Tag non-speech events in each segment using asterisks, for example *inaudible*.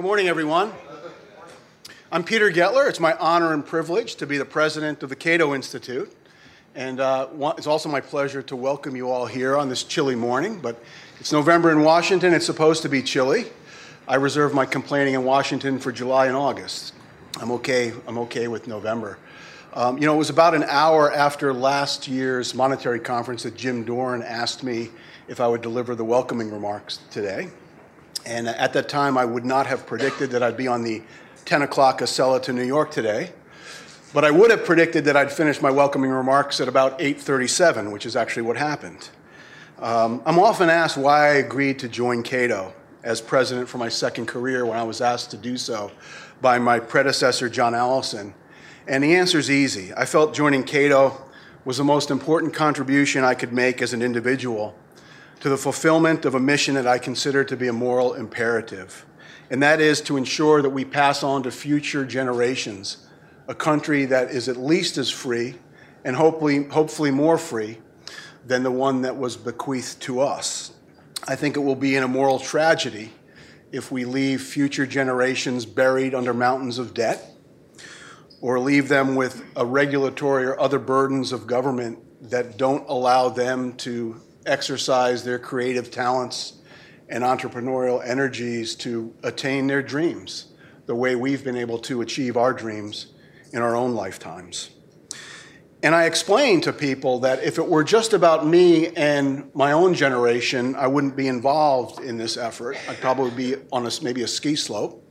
Good morning, everyone. I'm Peter Goettler. It's my honor and privilege to be the president of the Cato Institute. And uh, it's also my pleasure to welcome you all here on this chilly morning. But it's November in Washington. It's supposed to be chilly. I reserve my complaining in Washington for July and August. I'm okay. I'm okay with November. Um, you know, it was about an hour after last year's monetary conference that Jim Dorn asked me if I would deliver the welcoming remarks today. And at that time, I would not have predicted that I'd be on the 10 o'clock Acela to New York today. But I would have predicted that I'd finish my welcoming remarks at about 8:37, which is actually what happened. Um, I'm often asked why I agreed to join Cato as president for my second career when I was asked to do so by my predecessor, John Allison. And the answer is easy. I felt joining Cato was the most important contribution I could make as an individual to the fulfillment of a mission that I consider to be a moral imperative, and that is to ensure that we pass on to future generations a country that is at least as free and hopefully, hopefully more free than the one that was bequeathed to us. I think it will be an immoral tragedy if we leave future generations buried under mountains of debt or leave them with a regulatory or other burdens of government that don't allow them to exercise their creative talents and entrepreneurial energies to attain their dreams the way we've been able to achieve our dreams in our own lifetimes. And I explain to people that if it were just about me and my own generation, I wouldn't be involved in this effort. I'd probably be on a, maybe a ski slope.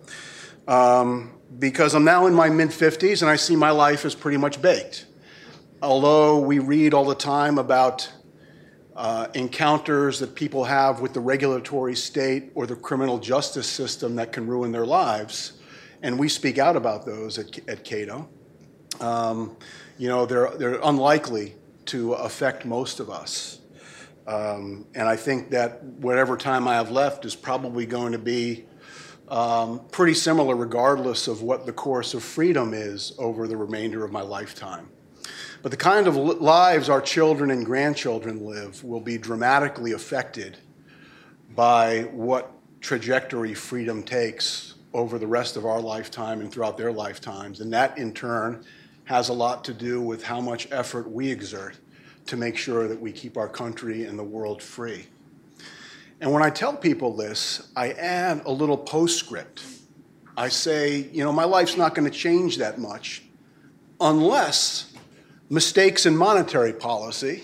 Um, because I'm now in my mid 50s and I see my life as pretty much baked. Although we read all the time about uh, encounters that people have with the regulatory state or the criminal justice system that can ruin their lives, and we speak out about those at, at Cato. Um, you know, they're, they're unlikely to affect most of us. Um, and I think that whatever time I have left is probably going to be um, pretty similar regardless of what the course of freedom is over the remainder of my lifetime. But the kind of lives our children and grandchildren live will be dramatically affected by what trajectory freedom takes over the rest of our lifetime and throughout their lifetimes. And that, in turn, has a lot to do with how much effort we exert to make sure that we keep our country and the world free. And when I tell people this, I add a little postscript. I say, you know, my life's not going to change that much unless mistakes in monetary policy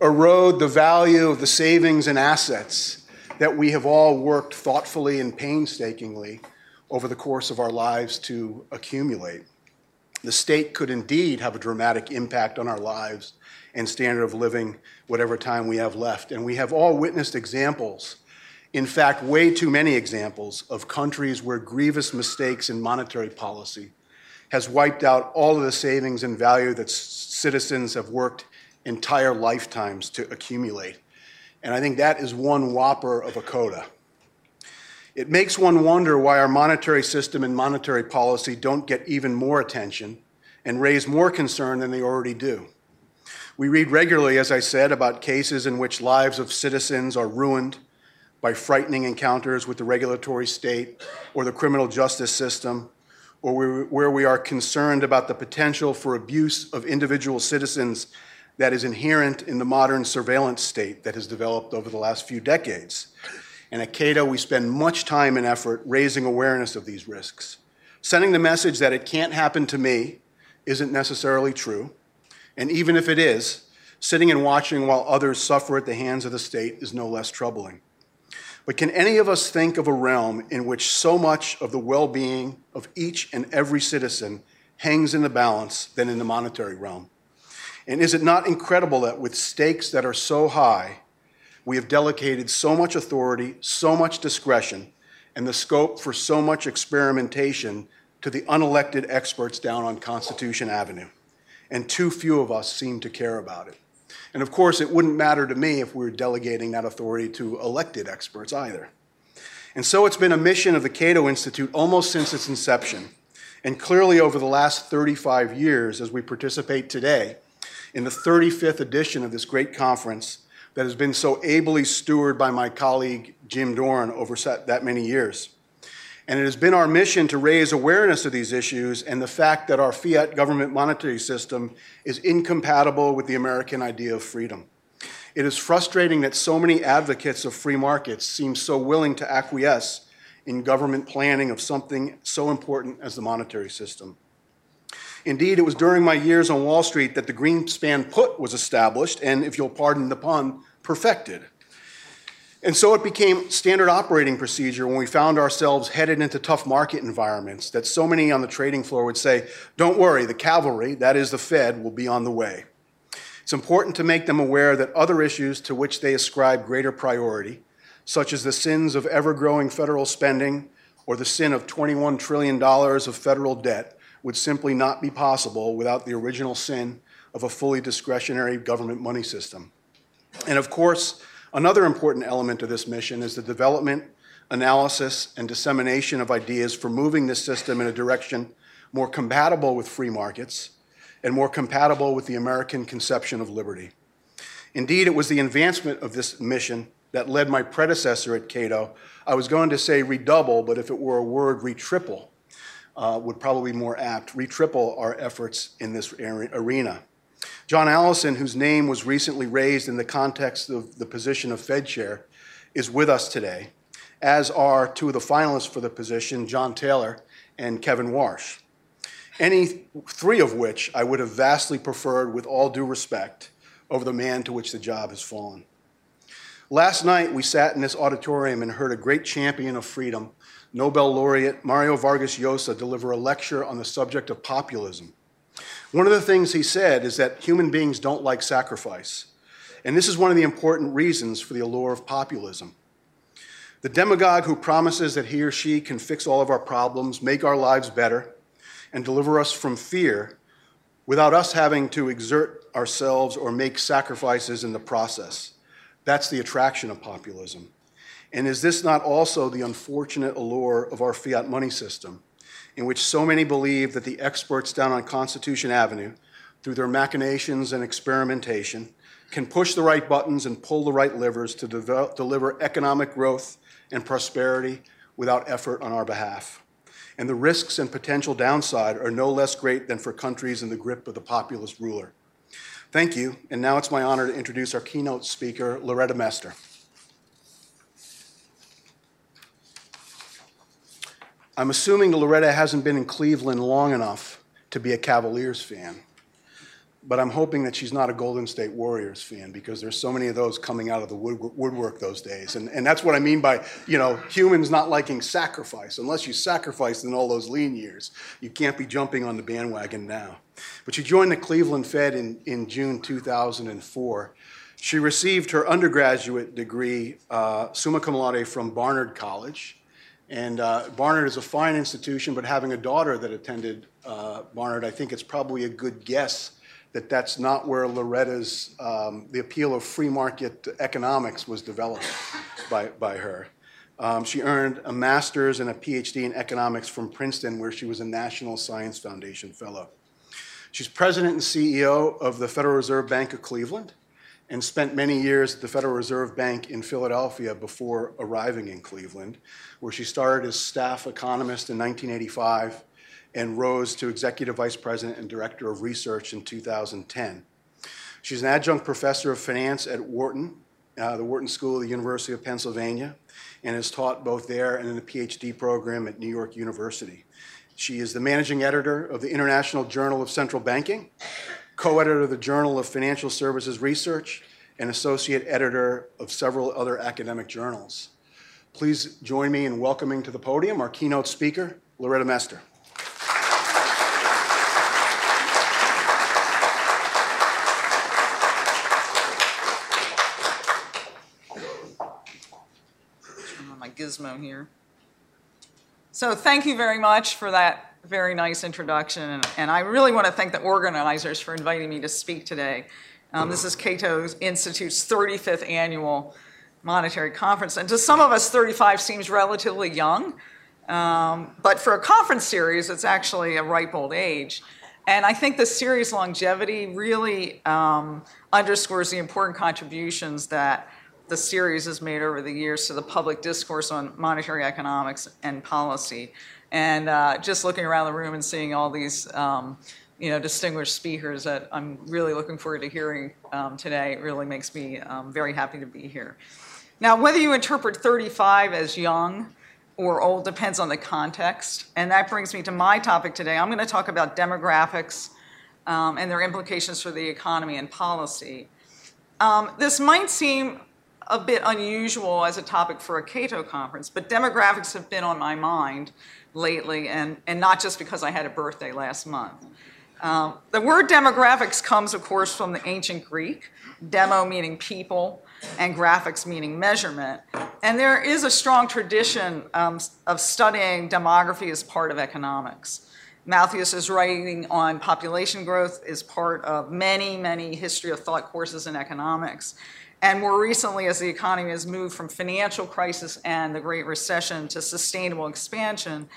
erode the value of the savings and assets that we have all worked thoughtfully and painstakingly over the course of our lives to accumulate. The state could indeed have a dramatic impact on our lives and standard of living whatever time we have left. And we have all witnessed examples, in fact, way too many examples, of countries where grievous mistakes in monetary policy has wiped out all of the savings and value that citizens have worked entire lifetimes to accumulate. And I think that is one whopper of a coda. It makes one wonder why our monetary system and monetary policy don't get even more attention and raise more concern than they already do. We read regularly, as I said, about cases in which lives of citizens are ruined by frightening encounters with the regulatory state or the criminal justice system, or where we are concerned about the potential for abuse of individual citizens that is inherent in the modern surveillance state that has developed over the last few decades. And at Cato, we spend much time and effort raising awareness of these risks. Sending the message that it can't happen to me isn't necessarily true, and even if it is, sitting and watching while others suffer at the hands of the state is no less troubling. But can any of us think of a realm in which so much of the well being of each and every citizen hangs in the balance than in the monetary realm? And is it not incredible that with stakes that are so high, we have delegated so much authority, so much discretion, and the scope for so much experimentation to the unelected experts down on Constitution Avenue? and too few of us seem to care about it. And of course, it wouldn't matter to me if we were delegating that authority to elected experts either. And so it's been a mission of the Cato Institute almost since its inception, and clearly over the last 35 years as we participate today in the 35th edition of this great conference that has been so ably stewarded by my colleague Jim Dorn over that many years. And it has been our mission to raise awareness of these issues and the fact that our fiat government monetary system is incompatible with the American idea of freedom. It is frustrating that so many advocates of free markets seem so willing to acquiesce in government planning of something so important as the monetary system. Indeed, it was during my years on Wall Street that the Greenspan put was established and, if you'll pardon the pun, perfected. And so it became standard operating procedure when we found ourselves headed into tough market environments that so many on the trading floor would say, Don't worry, the cavalry, that is the Fed, will be on the way. It's important to make them aware that other issues to which they ascribe greater priority, such as the sins of ever growing federal spending or the sin of $21 trillion of federal debt, would simply not be possible without the original sin of a fully discretionary government money system. And of course, another important element of this mission is the development, analysis, and dissemination of ideas for moving this system in a direction more compatible with free markets and more compatible with the American conception of liberty. Indeed, it was the advancement of this mission that led my predecessor at Cato. I was going to say redouble, but if it were a word, retriple, uh, would probably be more apt, retriple our efforts in this arena. John Allison, whose name was recently raised in the context of the position of Fed chair, is with us today, as are two of the finalists for the position, John Taylor and Kevin Warsh any three of which I would have vastly preferred, with all due respect, over the man to which the job has fallen. Last night, we sat in this auditorium and heard a great champion of freedom, Nobel laureate Mario Vargas Llosa, deliver a lecture on the subject of populism. One of the things he said is that human beings don't like sacrifice. And this is one of the important reasons for the allure of populism. The demagogue who promises that he or she can fix all of our problems, make our lives better, and deliver us from fear without us having to exert ourselves or make sacrifices in the process. That's the attraction of populism. And is this not also the unfortunate allure of our fiat money system, in which so many believe that the experts down on Constitution Avenue, through their machinations and experimentation, can push the right buttons and pull the right levers to develop, deliver economic growth and prosperity without effort on our behalf? and the risks and potential downside are no less great than for countries in the grip of the populist ruler. Thank you, and now it's my honor to introduce our keynote speaker, Loretta Mester. I'm assuming Loretta hasn't been in Cleveland long enough to be a Cavaliers fan but I'm hoping that she's not a Golden State Warriors fan because there's so many of those coming out of the woodwork those days. And, and that's what I mean by, you know, humans not liking sacrifice. Unless you sacrificed in all those lean years, you can't be jumping on the bandwagon now. But she joined the Cleveland Fed in, in June 2004. She received her undergraduate degree, uh, summa cum laude, from Barnard College. And uh, Barnard is a fine institution, but having a daughter that attended uh, Barnard, I think it's probably a good guess that that's not where Loretta's, um, the appeal of free market economics was developed by, by her. Um, she earned a master's and a PhD in economics from Princeton, where she was a National Science Foundation fellow. She's president and CEO of the Federal Reserve Bank of Cleveland and spent many years at the Federal Reserve Bank in Philadelphia before arriving in Cleveland, where she started as staff economist in 1985 and rose to executive vice president and director of research in 2010. She's an adjunct professor of finance at Wharton, uh, the Wharton School of the University of Pennsylvania, and has taught both there and in the PhD program at New York University. She is the managing editor of the International Journal of Central Banking, co editor of the Journal of Financial Services Research, and associate editor of several other academic journals. Please join me in welcoming to the podium our keynote speaker, Loretta Mester. gizmo here. So thank you very much for that very nice introduction. And, I really want to thank the organizers for inviting me to speak today. Um, this is Cato Institute's 35th annual monetary conference. And to some of us, 35 seems relatively young. Um, but for a conference series, it's actually a ripe old age. And I think the series longevity really um, underscores the important contributions that the series has made over the years to the public discourse on monetary economics and policy. And uh, just looking around the room and seeing all these um, you know, distinguished speakers that I'm really looking forward to hearing um, today. It really makes me um, very happy to be here. Now, whether you interpret 35 as young or old depends on the context. And that brings me to my topic today. I'm going to talk about demographics um, and their implications for the economy and policy. Um, this might seem a bit unusual as a topic for a Cato conference, but demographics have been on my mind lately, and, and not just because I had a birthday last month. Um, the word demographics comes, of course, from the ancient Greek, demo meaning people, and graphics meaning measurement. And there is a strong tradition um, of studying demography as part of economics. Malthus's writing on population growth is part of many, many history of thought courses in economics. And more recently, as the economy has moved from financial crisis and the Great Recession to sustainable expansion,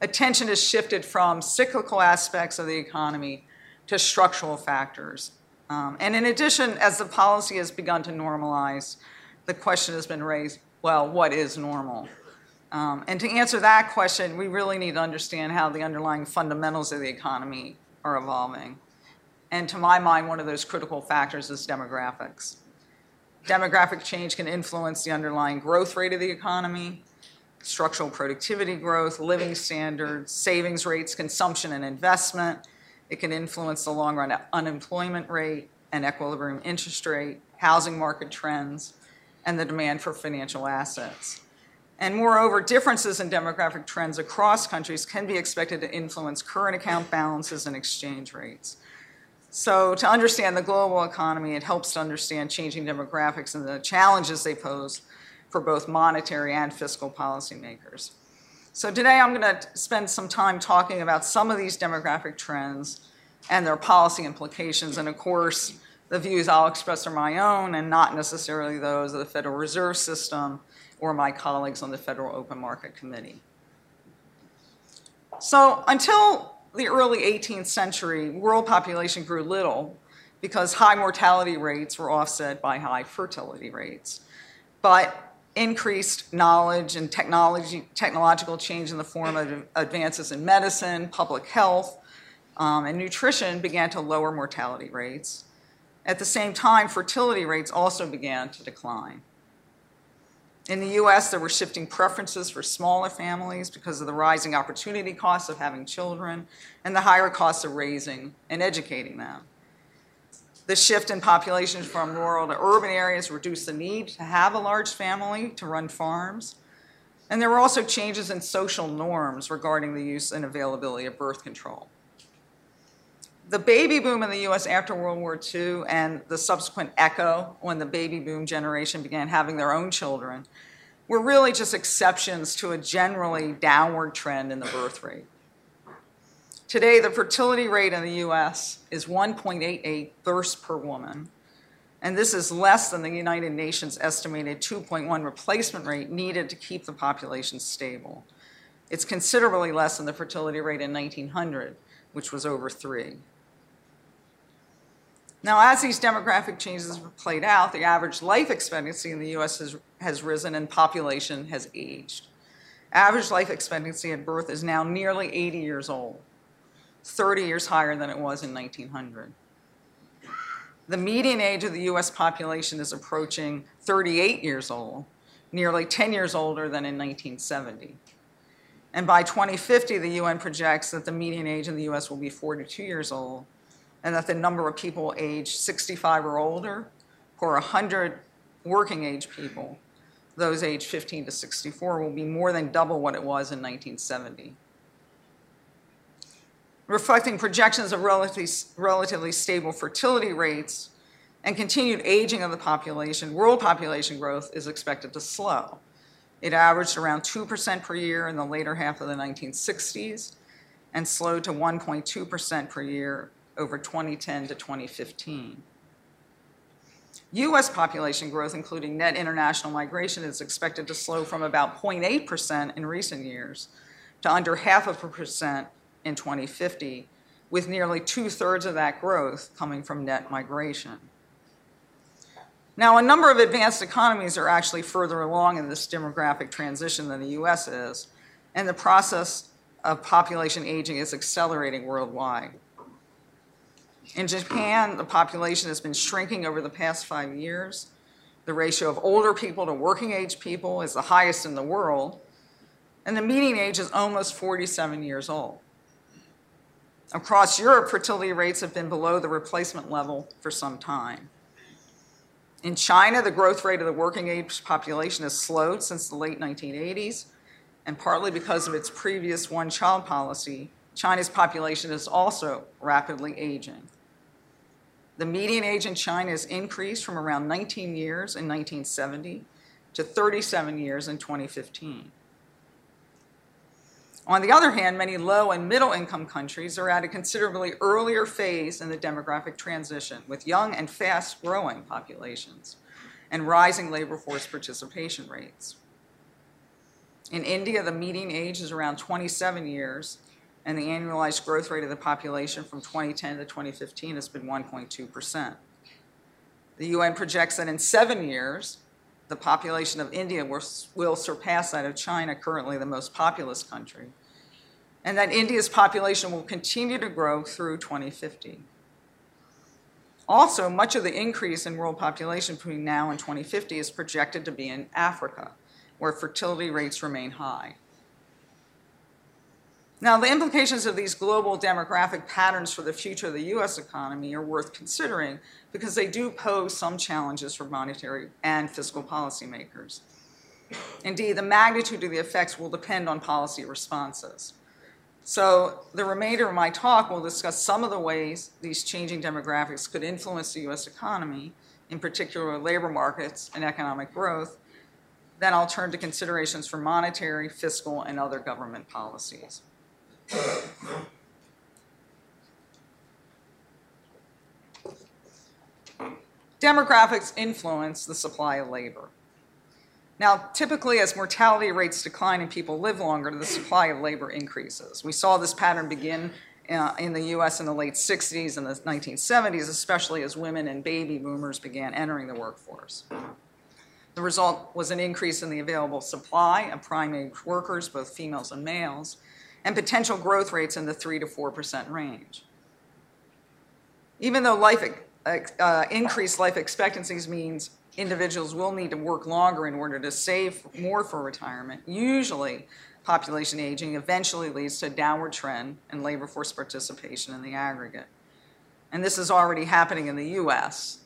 attention has shifted from cyclical aspects of the economy to structural factors. Um, and in addition, as the policy has begun to normalize, the question has been raised well, what is normal? Um, and to answer that question, we really need to understand how the underlying fundamentals of the economy are evolving. And to my mind, one of those critical factors is demographics. Demographic change can influence the underlying growth rate of the economy, structural productivity growth, living standards, savings rates, consumption and investment. It can influence the long run unemployment rate and equilibrium interest rate, housing market trends, and the demand for financial assets. And moreover, differences in demographic trends across countries can be expected to influence current account balances and exchange rates. So, to understand the global economy, it helps to understand changing demographics and the challenges they pose for both monetary and fiscal policymakers. So today I'm going to spend some time talking about some of these demographic trends and their policy implications. And of course, the views I'll express are my own and not necessarily those of the Federal Reserve System or my colleagues on the Federal Open Market Committee. So until the early 18th century, world population grew little because high mortality rates were offset by high fertility rates. But increased knowledge and technology, technological change in the form of advances in medicine, public health, um, and nutrition began to lower mortality rates. At the same time, fertility rates also began to decline. In the US, there were shifting preferences for smaller families because of the rising opportunity costs of having children and the higher costs of raising and educating them. The shift in population from rural to urban areas reduced the need to have a large family to run farms. And there were also changes in social norms regarding the use and availability of birth control. The baby boom in the US after World War II and the subsequent echo when the baby boom generation began having their own children were really just exceptions to a generally downward trend in the birth rate. Today, the fertility rate in the US is 1.88 births per woman, and this is less than the United Nations estimated 2.1 replacement rate needed to keep the population stable. It's considerably less than the fertility rate in 1900, which was over three. Now, as these demographic changes have played out, the average life expectancy in the US has, has risen and population has aged. Average life expectancy at birth is now nearly 80 years old. 30 years higher than it was in 1900. The median age of the US population is approaching 38 years old, nearly 10 years older than in 1970. And by 2050, the UN projects that the median age in the US will be 42 years old, and that the number of people aged 65 or older, for 100 working age people, those aged 15 to 64, will be more than double what it was in 1970 reflecting projections of relatively, relatively stable fertility rates and continued aging of the population, world population growth is expected to slow. It averaged around 2% per year in the later half of the 1960s and slowed to 1.2% per year over 2010 to 2015. US population growth, including net international migration, is expected to slow from about 0.8% in recent years to under half of a percent in 2050, with nearly two thirds of that growth coming from net migration. Now, a number of advanced economies are actually further along in this demographic transition than the US is, and the process of population aging is accelerating worldwide. In Japan, the population has been shrinking over the past five years. The ratio of older people to working age people is the highest in the world, and the median age is almost 47 years old. Across Europe, fertility rates have been below the replacement level for some time. In China, the growth rate of the working age population has slowed since the late 1980s, and partly because of its previous one child policy, China's population is also rapidly aging. The median age in China has increased from around 19 years in 1970 to 37 years in 2015. On the other hand, many low and middle income countries are at a considerably earlier phase in the demographic transition with young and fast growing populations and rising labor force participation rates. In India, the median age is around 27 years, and the annualized growth rate of the population from 2010 to 2015 has been 1.2%. The UN projects that in seven years, the population of India will, surpass that of China, currently the most populous country, and that India's population will continue to grow through 2050. Also, much of the increase in world population between now and 2050 is projected to be in Africa, where fertility rates remain high. Now, the implications of these global demographic patterns for the future of the US economy are worth considering because they do pose some challenges for monetary and fiscal policymakers. Indeed, the magnitude of the effects will depend on policy responses. So, the remainder of my talk will discuss some of the ways these changing demographics could influence the US economy, in particular labor markets and economic growth. Then I'll turn to considerations for monetary, fiscal, and other government policies. Demographics influence the supply of labor. Now, typically, as mortality rates decline and people live longer, the supply of labor increases. We saw this pattern begin uh, in the US in the late 60s and the 1970s, especially as women and baby boomers began entering the workforce. The result was an increase in the available supply of prime age workers, both females and males, and potential growth rates in the 3 to 4% range. Even though life, uh, increased life expectancies means individuals will need to work longer in order to save more for retirement, usually population aging eventually leads to a downward trend in labor force participation in the aggregate. And this is already happening in the US.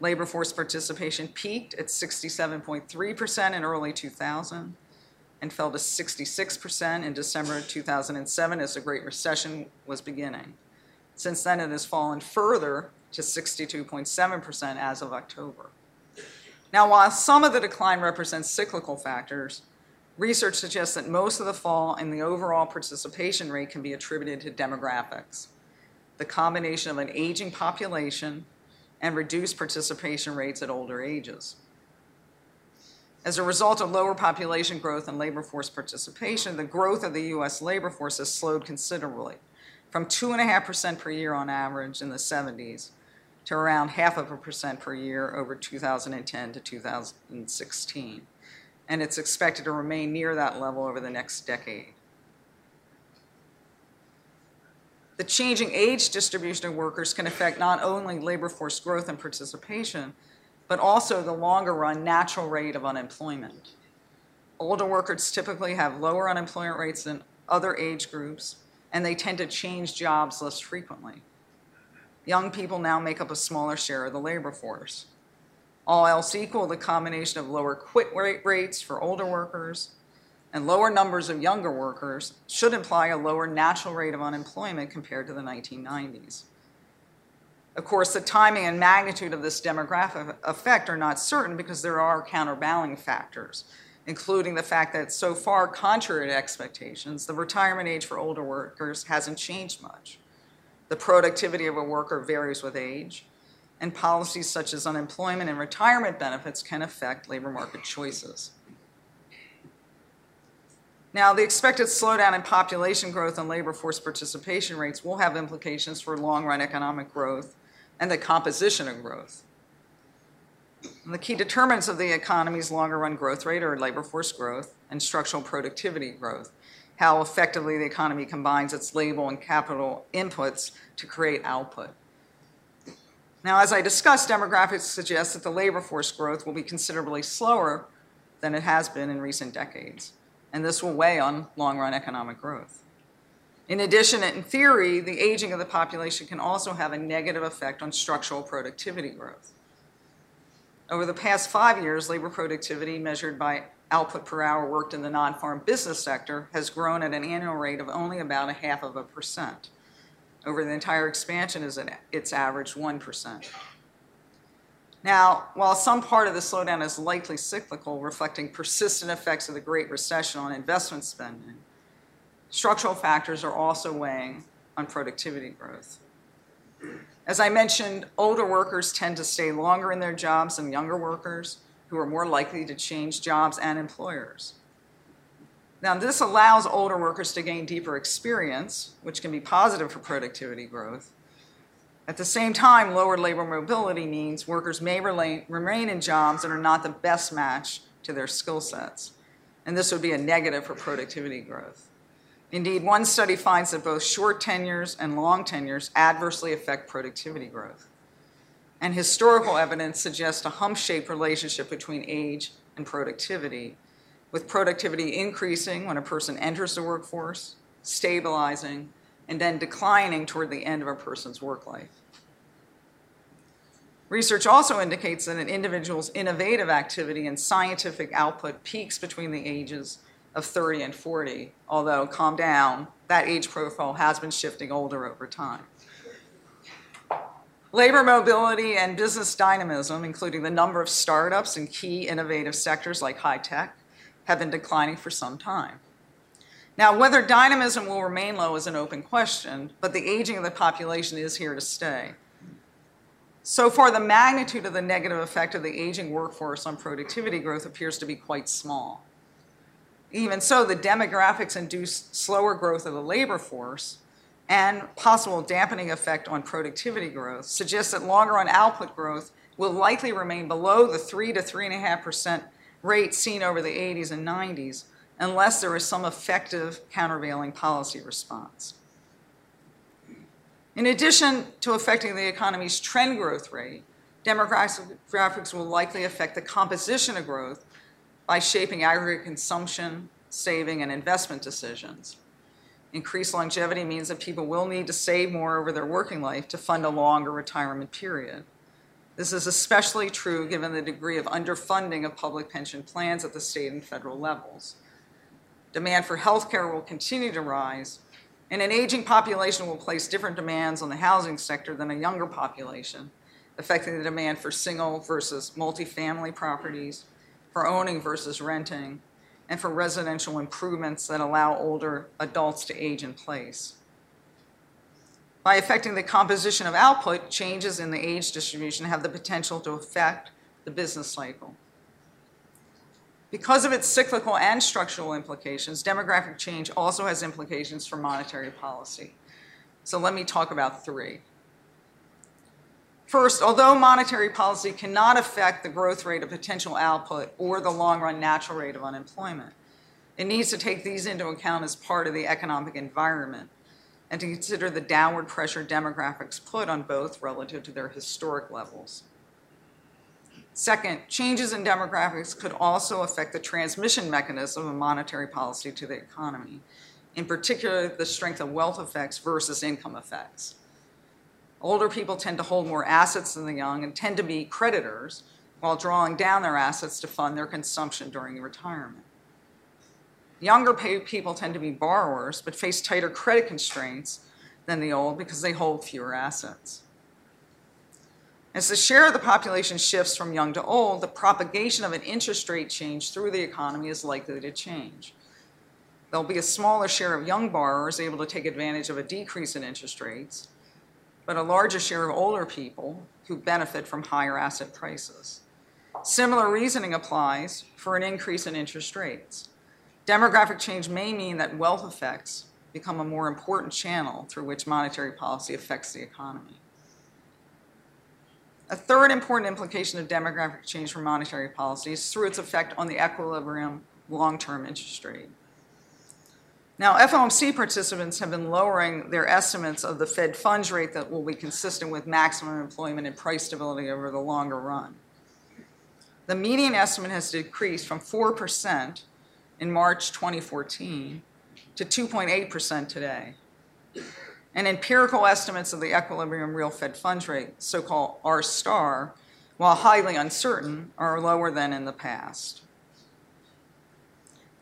Labor force participation peaked at 67.3% in early 2000 and fell to 66% in December 2007 as the Great Recession was beginning. Since then, it has fallen further to 62.7% as of October. Now, while some of the decline represents cyclical factors, research suggests that most of the fall in the overall participation rate can be attributed to demographics. The combination of an aging population and reduced participation rates at older ages. As a result of lower population growth and labor force participation, the growth of the US labor force has slowed considerably, from 2.5% per year on average in the 70s to around half of a percent per year over 2010 to 2016. And it's expected to remain near that level over the next decade. The changing age distribution of workers can affect not only labor force growth and participation, but also the longer run natural rate of unemployment. Older workers typically have lower unemployment rates than other age groups, and they tend to change jobs less frequently. Young people now make up a smaller share of the labor force. All else equal, the combination of lower quit rate rates for older workers and lower numbers of younger workers should imply a lower natural rate of unemployment compared to the 1990s. Of course, the timing and magnitude of this demographic effect are not certain because there are counterbalancing factors, including the fact that so far, contrary to expectations, the retirement age for older workers hasn't changed much. The productivity of a worker varies with age, and policies such as unemployment and retirement benefits can affect labor market choices. Now, the expected slowdown in population growth and labor force participation rates will have implications for long run economic growth and the composition of growth. And the key determinants of the economy's longer run growth rate are labor force growth and structural productivity growth, how effectively the economy combines its labor and capital inputs to create output. Now, as I discussed, demographics suggest that the labor force growth will be considerably slower than it has been in recent decades, and this will weigh on long run economic growth. In addition, in theory, the aging of the population can also have a negative effect on structural productivity growth. Over the past five years, labor productivity measured by output per hour worked in the non farm business sector has grown at an annual rate of only about a half of a percent. Over the entire expansion, it's averaged 1%. Now, while some part of the slowdown is likely cyclical, reflecting persistent effects of the Great Recession on investment spending, structural factors are also weighing on productivity growth. As I mentioned, older workers tend to stay longer in their jobs than younger workers, who are more likely to change jobs and employers. Now, this allows older workers to gain deeper experience, which can be positive for productivity growth. At the same time, lower labor mobility means workers may remain in jobs that are not the best match to their skill sets, and this would be a negative for productivity growth. Indeed, one study finds that both short tenures and long tenures adversely affect productivity growth. And historical evidence suggests a hump shaped relationship between age and productivity, with productivity increasing when a person enters the workforce, stabilizing, and then declining toward the end of a person's work life. Research also indicates that an individual's innovative activity and scientific output peaks between the ages of 30 and 40, although calm down, that age profile has been shifting older over time. Labor mobility and business dynamism, including the number of startups in key innovative sectors like high tech, have been declining for some time. Now, whether dynamism will remain low is an open question, but the aging of the population is here to stay. So far, the magnitude of the negative effect of the aging workforce on productivity growth appears to be quite small. Even so, the demographics induce slower growth of the labor force and possible dampening effect on productivity growth suggest that longer run output growth will likely remain below the 3 to 3.5% rate seen over the 80s and 90s unless there is some effective countervailing policy response. In addition to affecting the economy's trend growth rate, demographics will likely affect the composition of growth by shaping aggregate consumption, saving, and investment decisions. Increased longevity means that people will need to save more over their working life to fund a longer retirement period. This is especially true given the degree of underfunding of public pension plans at the state and federal levels. Demand for health care will continue to rise, and an aging population will place different demands on the housing sector than a younger population, affecting the demand for single versus multifamily properties, for owning versus renting, and for residential improvements that allow older adults to age in place. By affecting the composition of output, changes in the age distribution have the potential to affect the business cycle. Because of its cyclical and structural implications, demographic change also has implications for monetary policy. So let me talk about three. First, although monetary policy cannot affect the growth rate of potential output or the long run natural rate of unemployment, it needs to take these into account as part of the economic environment and to consider the downward pressure demographics put on both relative to their historic levels. Second, changes in demographics could also affect the transmission mechanism of monetary policy to the economy, in particular, the strength of wealth effects versus income effects. Older people tend to hold more assets than the young and tend to be creditors while drawing down their assets to fund their consumption during retirement. Younger people tend to be borrowers, but face tighter credit constraints than the old because they hold fewer assets. As the share of the population shifts from young to old, the propagation of an interest rate change through the economy is likely to change. There'll be a smaller share of young borrowers able to take advantage of a decrease in interest rates, but a larger share of older people who benefit from higher asset prices. Similar reasoning applies for an increase in interest rates. Demographic change may mean that wealth effects become a more important channel through which monetary policy affects the economy. A third important implication of demographic change for monetary policy is through its effect on the equilibrium long-term interest rate. Now, FOMC participants have been lowering their estimates of the Fed funds rate that will be consistent with maximum employment and price stability over the longer run. The median estimate has decreased from 4% in March 2014 to 2.8% today. And empirical estimates of the equilibrium real Fed funds rate, so called R star, while highly uncertain, are lower than in the past.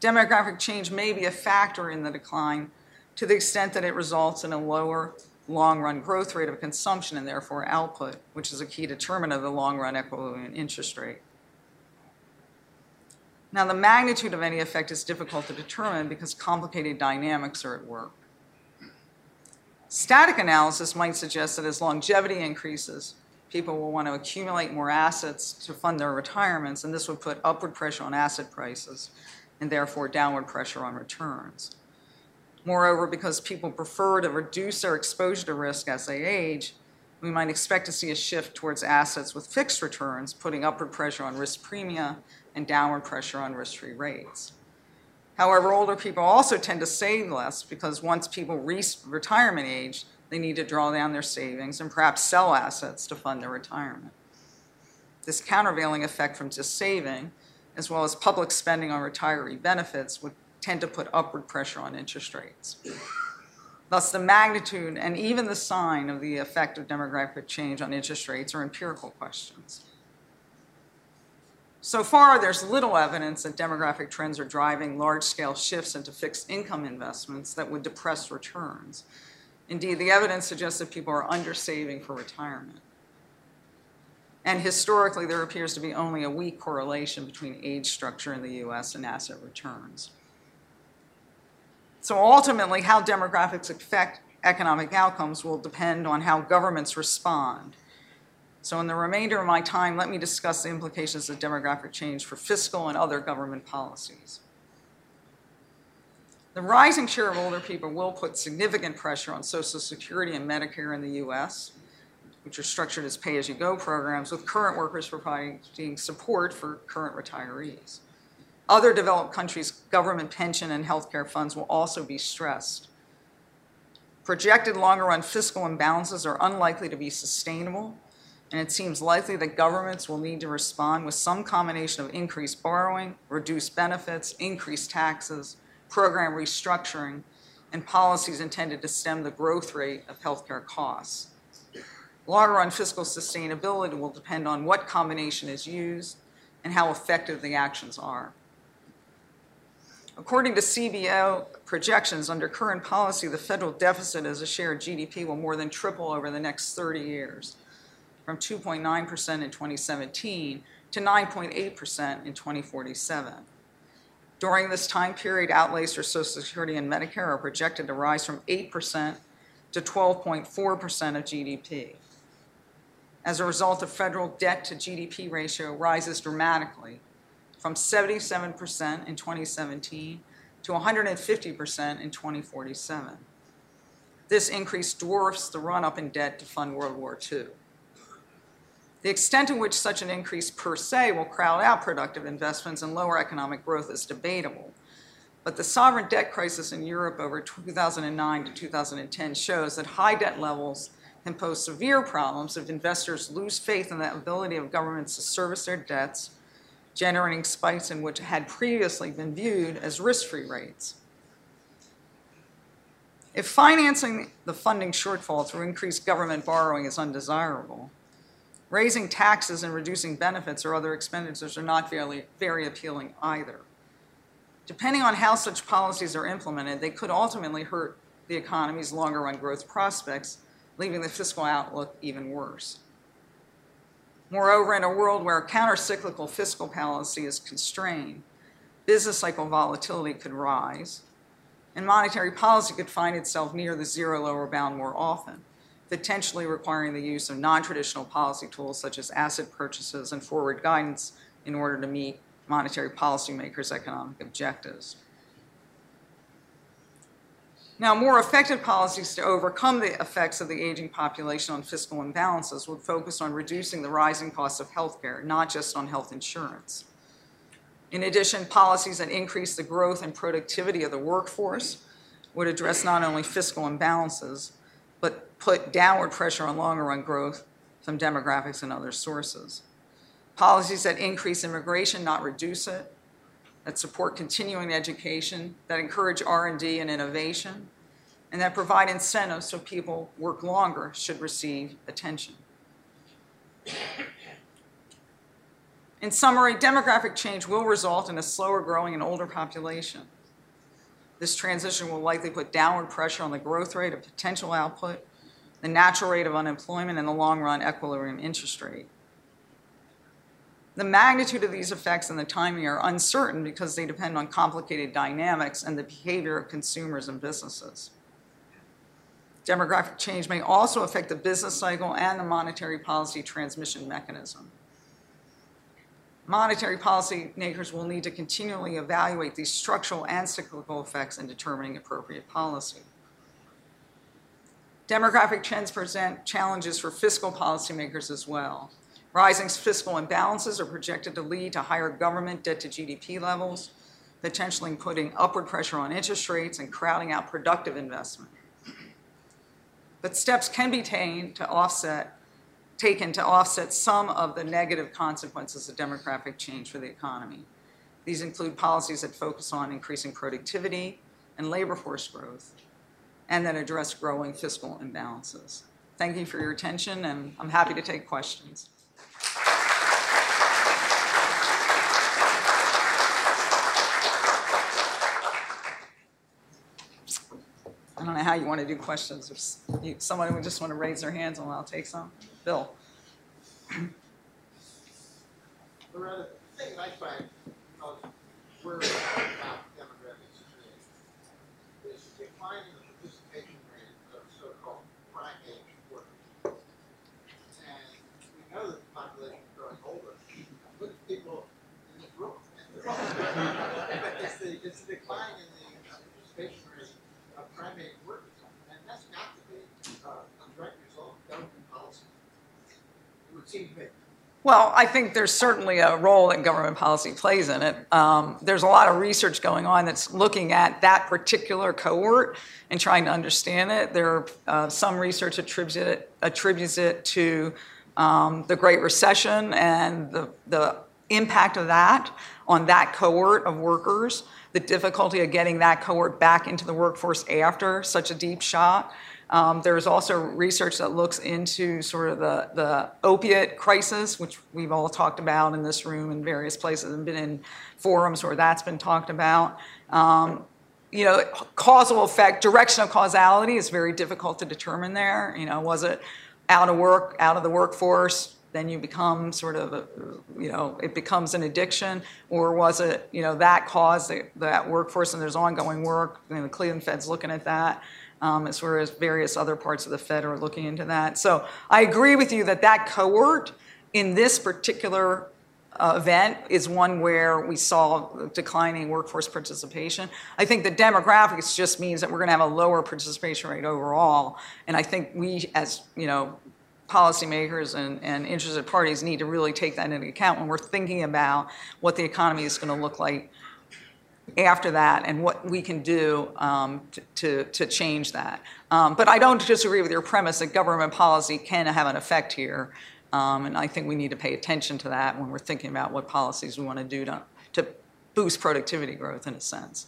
Demographic change may be a factor in the decline to the extent that it results in a lower long run growth rate of consumption and therefore output, which is a key determinant of the long run equilibrium interest rate. Now, the magnitude of any effect is difficult to determine because complicated dynamics are at work. Static analysis might suggest that as longevity increases, people will want to accumulate more assets to fund their retirements, and this would put upward pressure on asset prices and therefore downward pressure on returns. Moreover, because people prefer to reduce their exposure to risk as they age, we might expect to see a shift towards assets with fixed returns, putting upward pressure on risk premia and downward pressure on risk free rates. However, older people also tend to save less because once people reach retirement age, they need to draw down their savings and perhaps sell assets to fund their retirement. This countervailing effect from just saving as well as public spending on retiree benefits, would tend to put upward pressure on interest rates. Thus, the magnitude and even the sign of the effect of demographic change on interest rates are empirical questions. So far, there's little evidence that demographic trends are driving large scale shifts into fixed income investments that would depress returns. Indeed, the evidence suggests that people are undersaving for retirement. And historically, there appears to be only a weak correlation between age structure in the US and asset returns. So ultimately, how demographics affect economic outcomes will depend on how governments respond. So, in the remainder of my time, let me discuss the implications of demographic change for fiscal and other government policies. The rising share of older people will put significant pressure on Social Security and Medicare in the US, which are structured as pay as you go programs, with current workers providing support for current retirees. Other developed countries' government pension and healthcare funds will also be stressed. Projected longer run fiscal imbalances are unlikely to be sustainable, and it seems likely that governments will need to respond with some combination of increased borrowing, reduced benefits, increased taxes, program restructuring, and policies intended to stem the growth rate of healthcare costs. Longer run fiscal sustainability will depend on what combination is used and how effective the actions are. According to CBO projections, under current policy, the federal deficit as a share of GDP will more than triple over the next 30 years, from 2.9% in 2017 to 9.8% in 2047. During this time period, outlays for Social Security and Medicare are projected to rise from 8% to 12.4% of GDP as a result of federal debt to GDP ratio rises dramatically from 77% in 2017 to 150% in 2047. This increase dwarfs the run up in debt to fund World War II. The extent to which such an increase per se will crowd out productive investments and lower economic growth is debatable. But the sovereign debt crisis in Europe over 2009 to 2010 shows that high debt levels can pose severe problems if investors lose faith in the ability of governments to service their debts, generating spikes in what had previously been viewed as risk free rates. If financing the funding shortfall through increased government borrowing is undesirable, raising taxes and reducing benefits or other expenditures are not very, very appealing either. Depending on how such policies are implemented, they could ultimately hurt the economy's longer run growth prospects leaving the fiscal outlook even worse. Moreover, in a world where countercyclical fiscal policy is constrained, business cycle volatility could rise, and monetary policy could find itself near the zero lower bound more often, potentially requiring the use of non traditional policy tools such as asset purchases and forward guidance in order to meet monetary policymakers' economic objectives. Now, more effective policies to overcome the effects of the aging population on fiscal imbalances would focus on reducing the rising costs of healthcare, not just on health insurance. In addition, policies that increase the growth and productivity of the workforce would address not only fiscal imbalances, but put downward pressure on longer run growth from demographics and other sources. Policies that increase immigration, not reduce it, that support continuing education, that encourage R&D and innovation, and that provide incentives so people work longer should receive attention. In summary, demographic change will result in a slower growing and older population. This transition will likely put downward pressure on the growth rate of potential output, the natural rate of unemployment, and the long run equilibrium interest rate. The magnitude of these effects and the timing are uncertain because they depend on complicated dynamics and the behavior of consumers and businesses. Demographic change may also affect the business cycle and the monetary policy transmission mechanism. Monetary policy makers will need to continually evaluate these structural and cyclical effects in determining appropriate policy. Demographic trends present challenges for fiscal policymakers as well. Rising fiscal imbalances are projected to lead to higher government debt to GDP levels, potentially putting upward pressure on interest rates and crowding out productive investment. But steps can be taken to offset, taken to offset some of the negative consequences of demographic change for the economy. These include policies that focus on increasing productivity and labor force growth, and that address growing fiscal imbalances. Thank you for your attention, and I'm happy to take questions. Know how you want to do questions. If you, someone would just want to raise their hands and I'll take some. Bill. Loretta, the thing I find uh, most worrying about demographics today is the decline in the participation rate of so-called prime age workers. And we know that the population is growing older. Look at people in this room. but it's the, it's the decline in the participation rate of prime age workers. And that's got to be uh, a direct result of government policy. Me. Well, I think there's certainly a role that government policy plays in it. Um, there's a lot of research going on that's looking at that particular cohort and trying to understand it. There are uh, some research attributes it, attributes it to um, the Great Recession and the, the impact of that on that cohort of workers, the difficulty of getting that cohort back into the workforce after such a deep shock. Um, there's also research that looks into sort of the, the opiate crisis, which we've all talked about in this room in various places and been in forums where that's been talked about. Um, you know, causal effect, direction of causality is very difficult to determine there. You know, was it out of work, out of the workforce, then you become sort of, a, you know, it becomes an addiction, or was it, you know, that caused the, that workforce and there's ongoing work, know, the Cleveland Fed's looking at that um, as well as various other parts of the Fed are looking into that. So I agree with you that that cohort in this particular uh, event is one where we saw declining workforce participation. I think the demographics just means that we're going to have a lower participation rate overall, and I think we, as you know, policymakers and, and interested parties need to really take that into account when we're thinking about what the economy is going to look like after that and what we can do um, to, to change that. Um, but I don't disagree with your premise that government policy can have an effect here. Um, and I think we need to pay attention to that when we're thinking about what policies we want to do to, to boost productivity growth in a sense.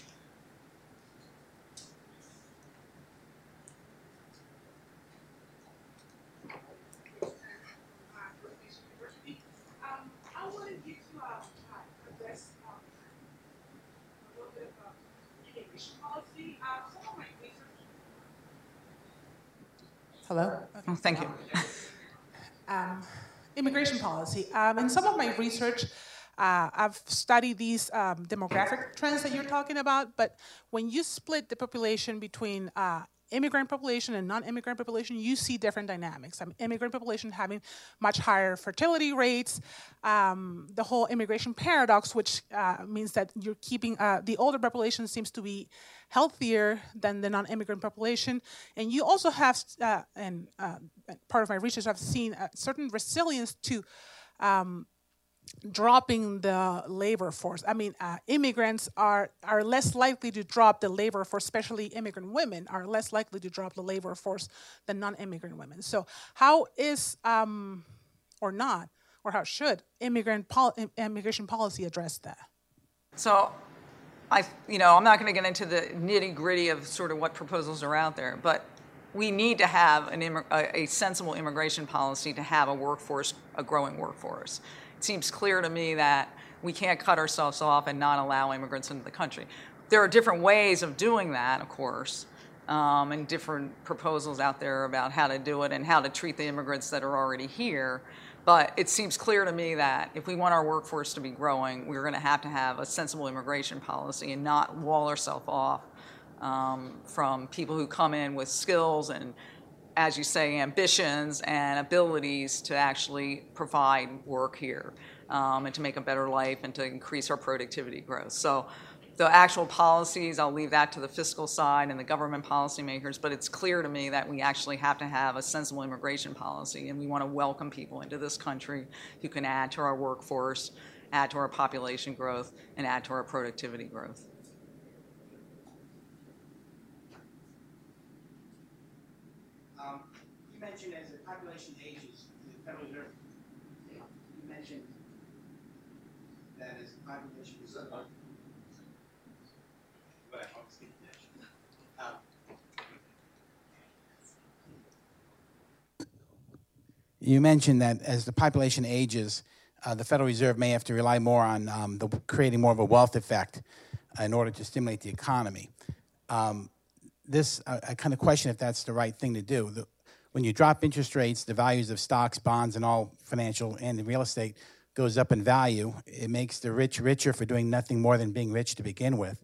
Hello? Oh, thank you. Um, immigration policy. Um, in some of my research, uh, I've studied these um, demographic trends that you're talking about, but when you split the population between uh, immigrant population and non-immigrant population, you see different dynamics. I mean, immigrant population having much higher fertility rates, um, the whole immigration paradox, which uh, means that you're keeping uh, the older population seems to be healthier than the non-immigrant population, and you also have, uh, and uh, part of my research, I've seen a certain resilience to. Um, dropping the labor force. I mean, uh, immigrants are are less likely to drop the labor force, especially immigrant women are less likely to drop the labor force than non-immigrant women. So, how is um, or not, or how should immigrant pol- immigration policy address that? So, I, you know, I'm not going to get into the nitty gritty of sort of what proposals are out there, but we need to have an a, a sensible immigration policy to have a workforce, a growing workforce it seems clear to me that we can't cut ourselves off and not allow immigrants into the country. There are different ways of doing that, of course, um, and different proposals out there about how to do it and how to treat the immigrants that are already here. But it seems clear to me that if we want our workforce to be growing, we're going to have to have a sensible immigration policy and not wall ourselves off um, from people who come in with skills and as you say, ambitions and abilities to actually provide work here um, and to make a better life and to increase our productivity growth. So the actual policies, I'll leave that to the fiscal side and the government policymakers, but it's clear to me that we actually have to have a sensible immigration policy and we want to welcome people into this country who can add to our workforce, add to our population growth, and add to our productivity growth. Mentioned as the population ages, the Federal Reserve, you mentioned that as the population is. Um, you mentioned that as the population ages, uh, the Federal Reserve may have to rely more on um, the, creating more of a wealth effect in order to stimulate the economy. Um, this, uh, I kind of question if that's the right thing to do. The, when you drop interest rates, the values of stocks, bonds, and all financial and real estate goes up in value. It makes the rich richer for doing nothing more than being rich to begin with.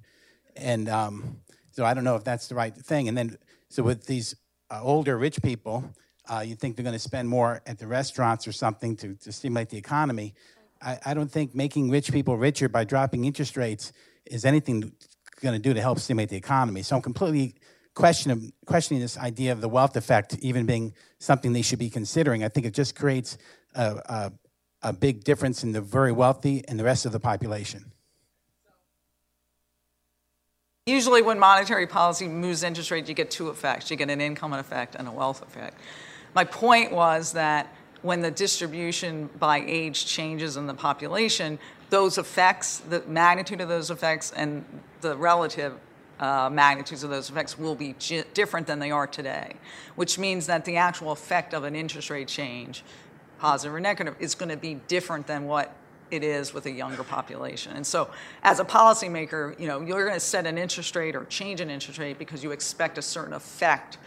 And um, so I don't know if that's the right thing. And then, so with these uh, older rich people, uh, you think they're going to spend more at the restaurants or something to, to stimulate the economy. I, I don't think making rich people richer by dropping interest rates is anything going to do to help stimulate the economy. So I'm completely question, questioning this idea of the wealth effect even being something they should be considering. I think it just creates a, a, a big difference in the very wealthy and the rest of the population. Usually, when monetary policy moves interest rates, you get two effects. You get an income effect and a wealth effect. My point was that when the distribution by age changes in the population, those effects, the magnitude of those effects, and the relative uh, magnitudes of those effects will be different than they are today, which means that the actual effect of an interest rate change, positive or negative, is going to be different than what it is with a younger population. And so, as a policymaker, you know, you're going to set an interest rate or change an interest rate because you expect a certain effect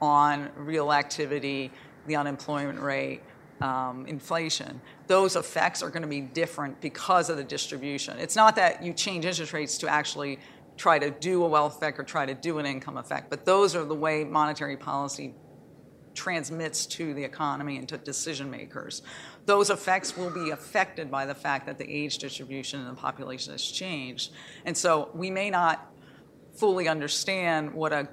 on real activity, the unemployment rate, um, inflation. Those effects are going to be different because of the distribution. It's not that you change interest rates to actually try to do a wealth effect or try to do an income effect. But those are the way monetary policy transmits to the economy and to decision makers. Those effects will be affected by the fact that the age distribution in the population has changed. And so we may not fully understand what a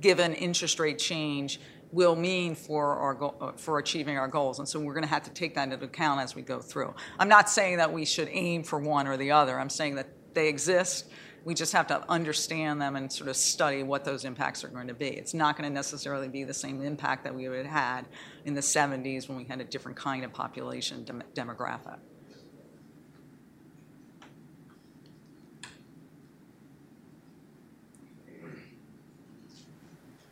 given interest rate change will mean for our for achieving our goals and so we're going to have to take that into account as we go through i'm not saying that we should aim for one or the other i'm saying that they exist we just have to understand them and sort of study what those impacts are going to be. It's not going to necessarily be the same impact that we would have had in the 70s when we had a different kind of population dem- demographic.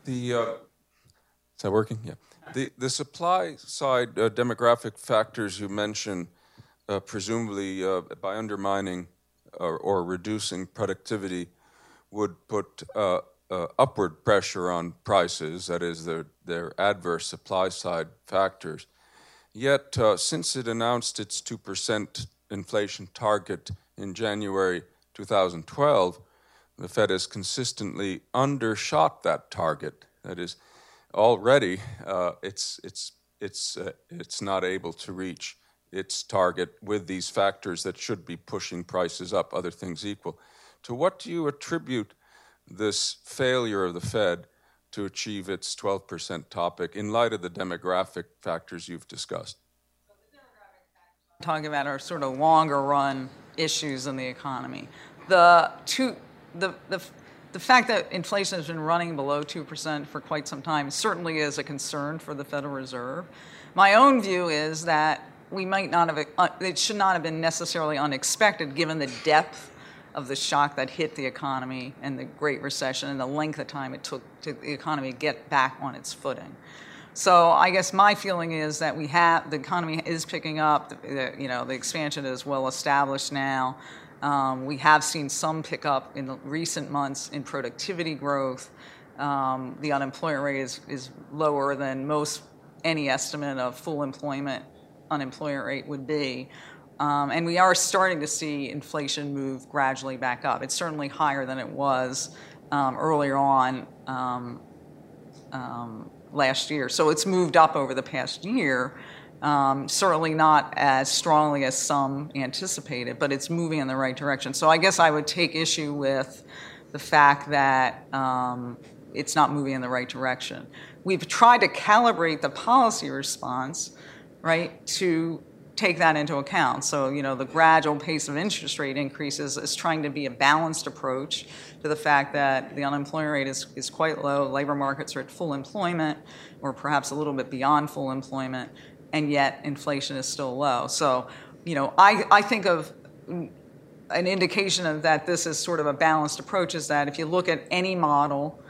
The uh, is that working? Yeah. The the supply side uh, demographic factors you mentioned, uh, presumably uh, by undermining or, or reducing productivity would put uh, uh, upward pressure on prices, that is, their, their adverse supply side factors. Yet, uh, since it announced its 2% inflation target in January 2012, the Fed has consistently undershot that target That is, already uh, it's it's it's uh, it's not able to reach its target with these factors that should be pushing prices up, other things equal. To what do you attribute this failure of the Fed to achieve its 12% topic in light of the demographic factors you've discussed? talking about are sort of longer run issues in the economy. The two, the, the, the fact that inflation has been running below 2% for quite some time certainly is a concern for the Federal Reserve. My own view is that we might not have, uh, it should not have been necessarily unexpected given the depth of the shock that hit the economy and the Great Recession and the length of time it took to the economy to get back on its footing. So I guess my feeling is that we have the economy is picking up. The, the, you know, the expansion is well established now. Um, we have seen some pickup in the recent months in productivity growth. Um, the unemployment rate is, is lower than most any estimate of full employment unemployment rate would be. Um, and we are starting to see inflation move gradually back up. It's certainly higher than it was um, earlier on um, um, last year. So it's moved up over the past year. Um, certainly not as strongly as some anticipated, but it's moving in the right direction. So I guess I would take issue with the fact that um, it's not moving in the right direction. We've tried to calibrate the policy response, right, to take that into account. So, you know, the gradual pace of interest rate increases is trying to be a balanced approach to the fact that the unemployment rate is, is quite low, labor markets are at full employment, or perhaps a little bit beyond full employment, and yet inflation is still low. So, you know, I, I think of an indication of that this is sort of a balanced approach is that if you look at any model,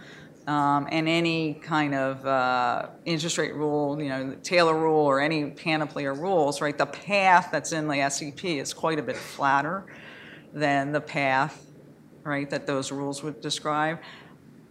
um, and any kind of uh, interest rate rule, you know, Taylor rule or any panoply of rules, right? The path that's in the SEP is quite a bit flatter than the path, right, that those rules would describe.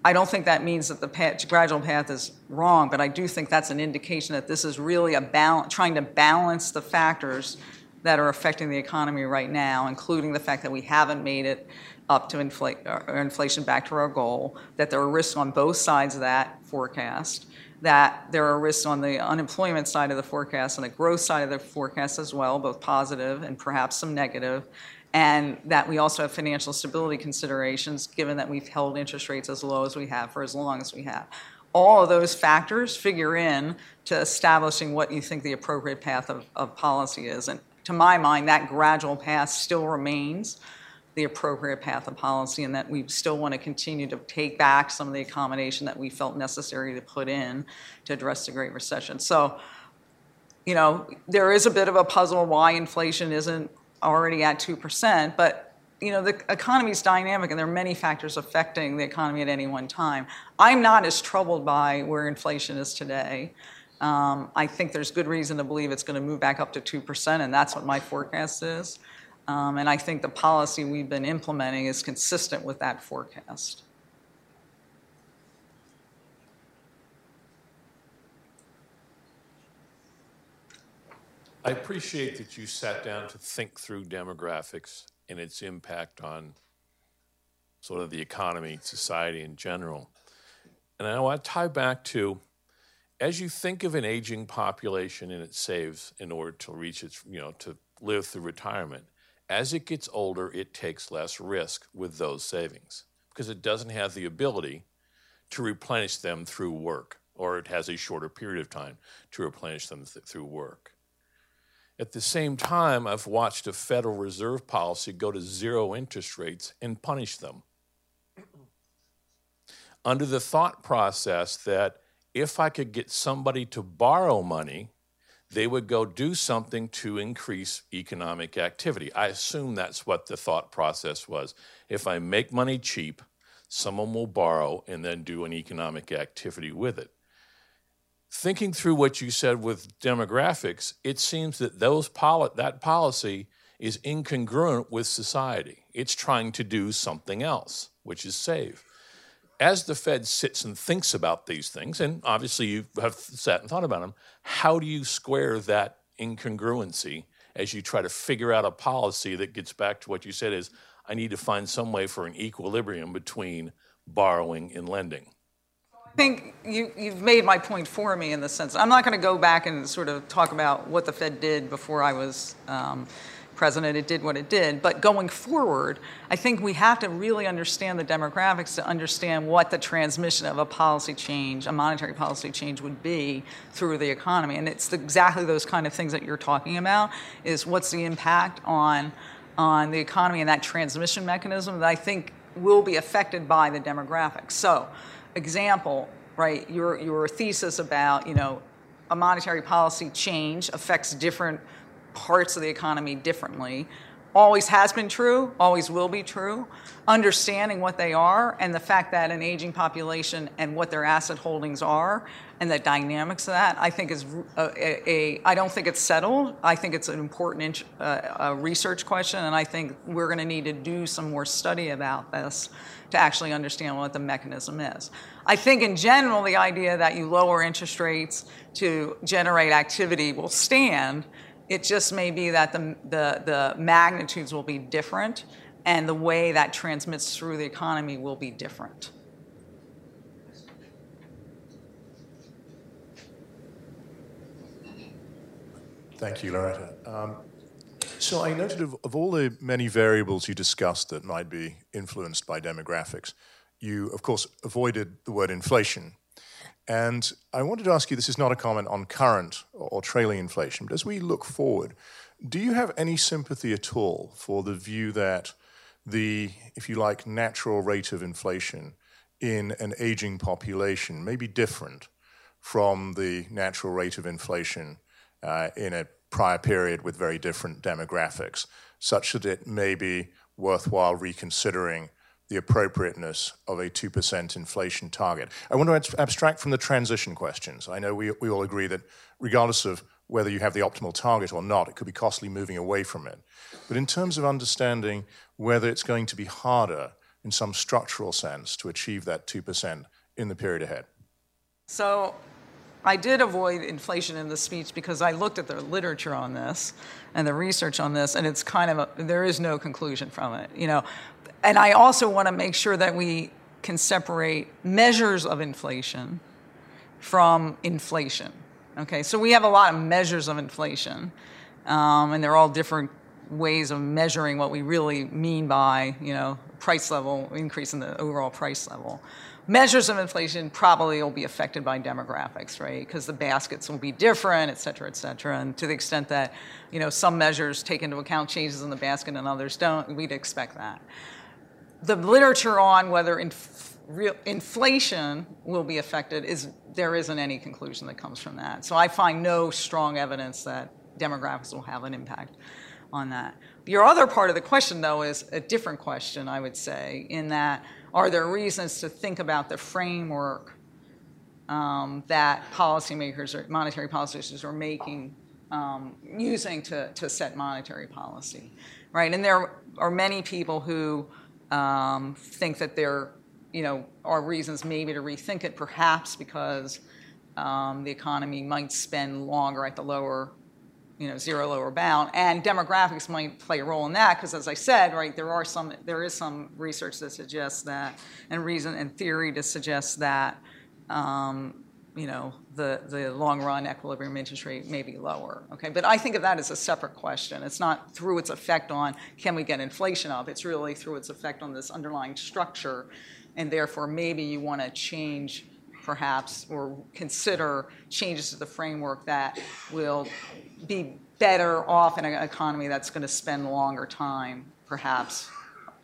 I don't think that means that the path, gradual path is wrong, but I do think that's an indication that this is really a balance, trying to balance the factors that are affecting the economy right now, including the fact that we haven't made it up to or uh, inflation back to our goal, that there are risks on both sides of that forecast, that there are risks on the unemployment side of the forecast and the growth side of the forecast as well, both positive and perhaps some negative, and that we also have financial stability considerations given that we've held interest rates as low as we have for as long as we have. All of those factors figure in to establishing what you think the appropriate path of, of policy is. And to my mind, that gradual path still remains the appropriate path of policy and that we still want to continue to take back some of the accommodation that we felt necessary to put in to address the Great Recession. So, you know, there is a bit of a puzzle why inflation isn't already at 2%, but you know, the economy is dynamic and there are many factors affecting the economy at any one time. I'm not as troubled by where inflation is today. Um, I think there's good reason to believe it's going to move back up to 2%, and that's what my forecast is. Um, and I think the policy we've been implementing is consistent with that forecast. I appreciate that you sat down to think through demographics and its impact on sort of the economy, society in general. And I want to tie back to as you think of an aging population and it saves in order to reach its, you know, to live through retirement, as it gets older, it takes less risk with those savings because it doesn't have the ability to replenish them through work, or it has a shorter period of time to replenish them th- through work. At the same time, I've watched a Federal Reserve policy go to zero interest rates and punish them. Under the thought process that if I could get somebody to borrow money, they would go do something to increase economic activity. I assume that's what the thought process was. If I make money cheap, someone will borrow and then do an economic activity with it. Thinking through what you said with demographics, it seems that those poli- that policy is incongruent with society. It's trying to do something else, which is save as the Fed sits and thinks about these things, and obviously you have sat and thought about them, how do you square that incongruency as you try to figure out a policy that gets back to what you said is I need to find some way for an equilibrium between borrowing and lending? I think you, you've made my point for me in the sense, I'm not going to go back and sort of talk about what the Fed did before I was um, president. It did what it did. But going forward, I think we have to really understand the demographics to understand what the transmission of a policy change, a monetary policy change would be through the economy. And it's exactly those kind of things that you're talking about, is what's the impact on, on the economy and that transmission mechanism that I think will be affected by the demographics. So, example, right, your, your thesis about, you know, a monetary policy change affects different parts of the economy differently always has been true, always will be true. Understanding what they are and the fact that an aging population and what their asset holdings are and the dynamics of that, I think is a, a, a I don't think it's settled. I think it's an important uh, research question, and I think we're going to need to do some more study about this to actually understand what the mechanism is. I think in general, the idea that you lower interest rates to generate activity will stand it just may be that the, the, magnitudes will be different and the way that transmits through the economy will be different. Thank you, Loretta. Um, so I noted of all the many variables you discussed that might be influenced by demographics, you, of course, avoided the word inflation and I wanted to ask you this is not a comment on current or trailing inflation, but as we look forward, do you have any sympathy at all for the view that the, if you like, natural rate of inflation in an aging population may be different from the natural rate of inflation uh, in a prior period with very different demographics, such that it may be worthwhile reconsidering the appropriateness of a 2% inflation target. I want to abstract from the transition questions. I know we, we all agree that regardless of whether you have the optimal target or not, it could be costly moving away from it. But in terms of understanding whether it's going to be harder in some structural sense to achieve that 2% in the period ahead. So I did avoid inflation in the speech because I looked at the literature on this and the research on this, and it's kind of a, there is no conclusion from it. You know, and I also want to make sure that we can separate measures of inflation from inflation. Okay, so we have a lot of measures of inflation, um, and they're all different ways of measuring what we really mean by, you know, price level, increase in the overall price level. Measures of inflation probably will be affected by demographics, right? Because the baskets will be different, et cetera, et cetera. And to the extent that, you know, some measures take into account changes in the basket and others don't, we'd expect that the literature on whether inf- inflation will be affected is there isn't any conclusion that comes from that. So I find no strong evidence that demographics will have an impact on that. Your other part of the question, though, is a different question, I would say, in that are there reasons to think about the framework um, that policymakers or monetary policymakers are making, um, using to, to set monetary policy, right? And there are many people who um, think that there, you know, are reasons maybe to rethink it, perhaps because um, the economy might spend longer at the lower, you know, zero lower bound, and demographics might play a role in that. Because as I said, right, there are some, there is some research that suggests that, and reason and theory to suggest that um, you know, the, the long run equilibrium interest rate may be lower. Okay, but I think of that as a separate question. It's not through its effect on can we get inflation up. It's really through its effect on this underlying structure, and therefore maybe you want to change, perhaps, or consider changes to the framework that will be better off in an economy that's going to spend longer time, perhaps,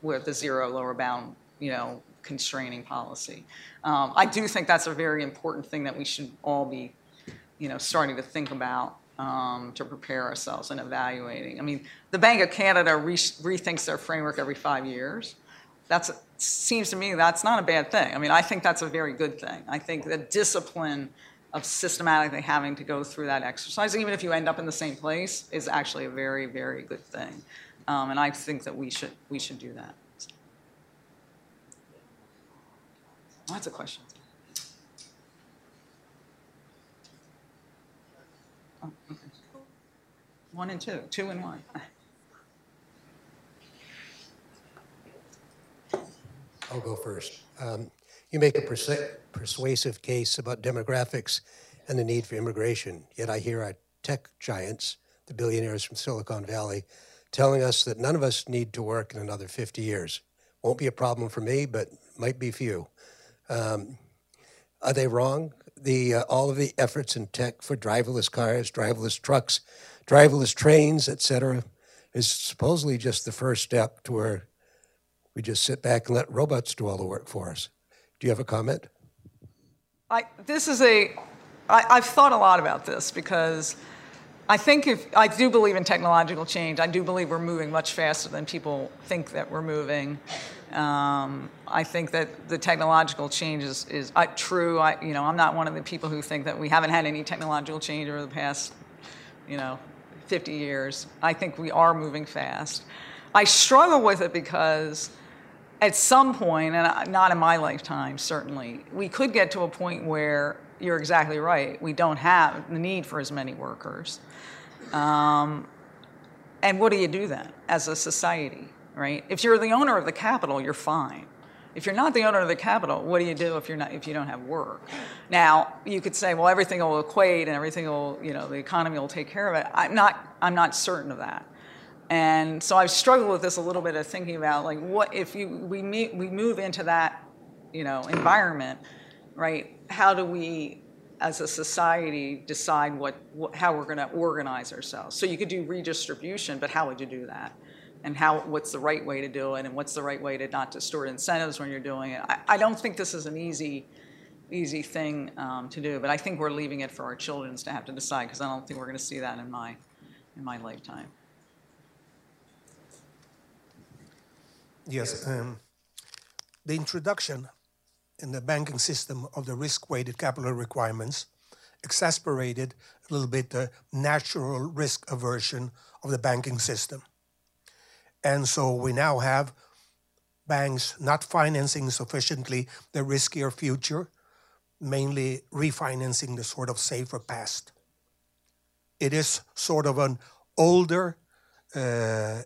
with the zero lower bound, you know, constraining policy. Um, I do think that's a very important thing that we should all be, you know, starting to think about um, to prepare ourselves and evaluating. I mean, the Bank of Canada re- rethinks their framework every five years. That seems to me that's not a bad thing. I mean, I think that's a very good thing. I think the discipline of systematically having to go through that exercise, even if you end up in the same place, is actually a very, very good thing. Um, and I think that we should we should do that. Lots of questions. Oh. One and two, two and one. I'll go first. Um, You make a persu- persuasive case about demographics and the need for immigration, yet I hear our tech giants, the billionaires from Silicon Valley, telling us that none of us need to work in another 50 years. Won't be a problem for me, but might be for you. Um, are they wrong? The uh, all of the efforts in tech for driverless cars, driverless trucks, driverless trains, etc., is supposedly just the first step to where we just sit back and let robots do all the work for us. Do you have a comment? I, this is a, I, I've thought a lot about this because I think if, I do believe in technological change. I do believe we're moving much faster than people think that we're moving. Um, I think that the technological change is, is uh, true. I, you know, I'm not one of the people who think that we haven't had any technological change over the past, you know, 50 years. I think we are moving fast. I struggle with it because at some point, and not in my lifetime, certainly, we could get to a point where you're exactly right. We don't have the need for as many workers. Um, and what do you do then as a society, right? If you're the owner of the capital, you're fine. If you're not the owner of the capital, what do you do if you're not if you don't have work? Now you could say, well, everything will equate and everything will, you know, the economy will take care of it. I'm not I'm not certain of that. And so I've struggled with this a little bit of thinking about like what if you we meet, we move into that, you know, environment, right? How do we as a society decide what, what how we're going to organize ourselves? So you could do redistribution, but how would you do that? And how what's the right way to do it and what's the right way to not distort incentives when you're doing it? I, I don't think this is an easy easy thing um, to do, but I think we're leaving it for our children to have to decide because I don't think we're going to see that in my in my lifetime. Yes. Um, the introduction in the banking system of the risk weighted capital requirements exasperated a little bit the natural risk aversion of the banking system. And so we now have banks not financing sufficiently the riskier future, mainly refinancing the sort of safer past. It is sort of an older uh,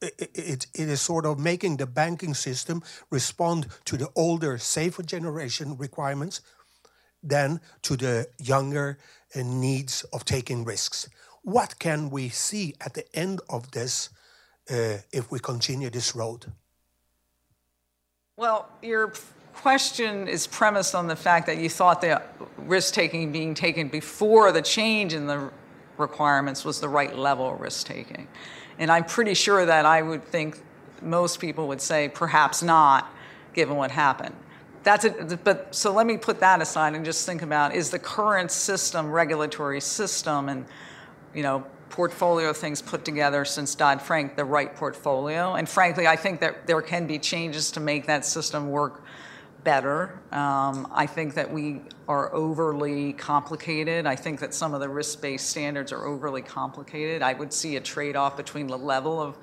it, it, it is sort of making the banking system respond to the older, safer generation requirements than to the younger uh, needs of taking risks. What can we see at the end of this uh, if we continue this road? Well, your question is premised on the fact that you thought the risk taking being taken before the change in the requirements was the right level of risk taking. And I'm pretty sure that I would think most people would say perhaps not, given what happened. That's it, but so let me put that aside and just think about is the current system, regulatory system, and you know, portfolio things put together since Dodd Frank the right portfolio? And frankly, I think that there can be changes to make that system work better. Um, I think that we are overly complicated. I think that some of the risk based standards are overly complicated. I would see a trade off between the level of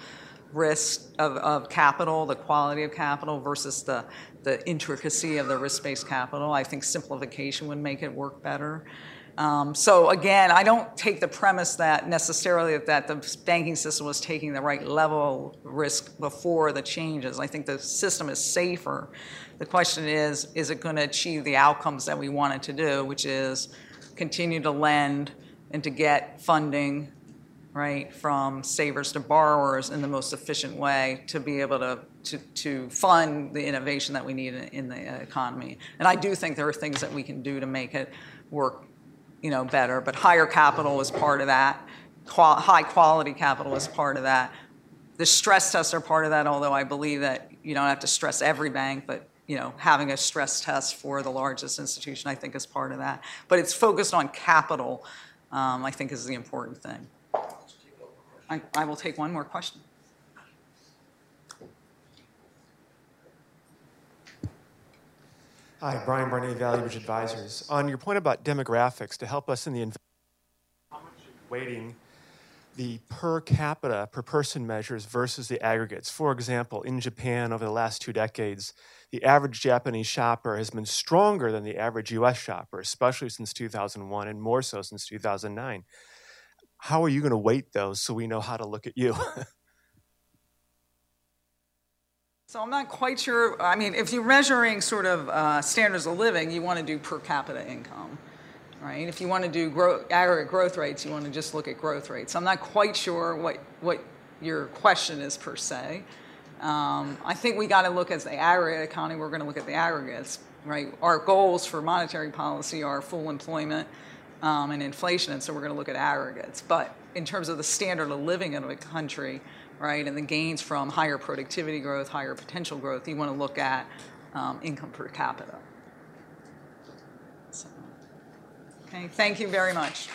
risk of, of capital, the quality of capital versus the, the intricacy of the risk based capital. I think simplification would make it work better. Um, so again, I don't take the premise that necessarily that the banking system was taking the right level of risk before the changes. I think the system is safer. The question is, is it going to achieve the outcomes that we want it to do, which is continue to lend and to get funding, right, from savers to borrowers in the most efficient way to be able to, to, to fund the innovation that we need in the economy. And I do think there are things that we can do to make it work you know, better, but higher capital is part of that. Qual- high quality capital is part of that. The stress tests are part of that, although I believe that you don't have to stress every bank, but you know, having a stress test for the largest institution, I think, is part of that. But it's focused on capital, um, I think, is the important thing. I, I will take one more question. Hi, Brian Barnett, Valley Ridge Advisors. On your point about demographics, to help us in the weighting the per capita, per person measures versus the aggregates. For example, in Japan over the last two decades, the average Japanese shopper has been stronger than the average US shopper, especially since 2001 and more so since 2009. How are you going to weight those so we know how to look at you? *laughs* So I'm not quite sure, I mean, if you're measuring sort of uh, standards of living, you want to do per capita income, right? If you want to do aggregate growth rates, you want to just look at growth rates. I'm not quite sure what, what your question is per se. Um, I think we got to look at the aggregate economy, we're going to look at the aggregates, right? Our goals for monetary policy are full employment um, and inflation, and so we're going to look at aggregates. But in terms of the standard of living of a country, right, and the gains from higher productivity growth, higher potential growth, you want to look at um, income per capita. So, okay, thank you very much.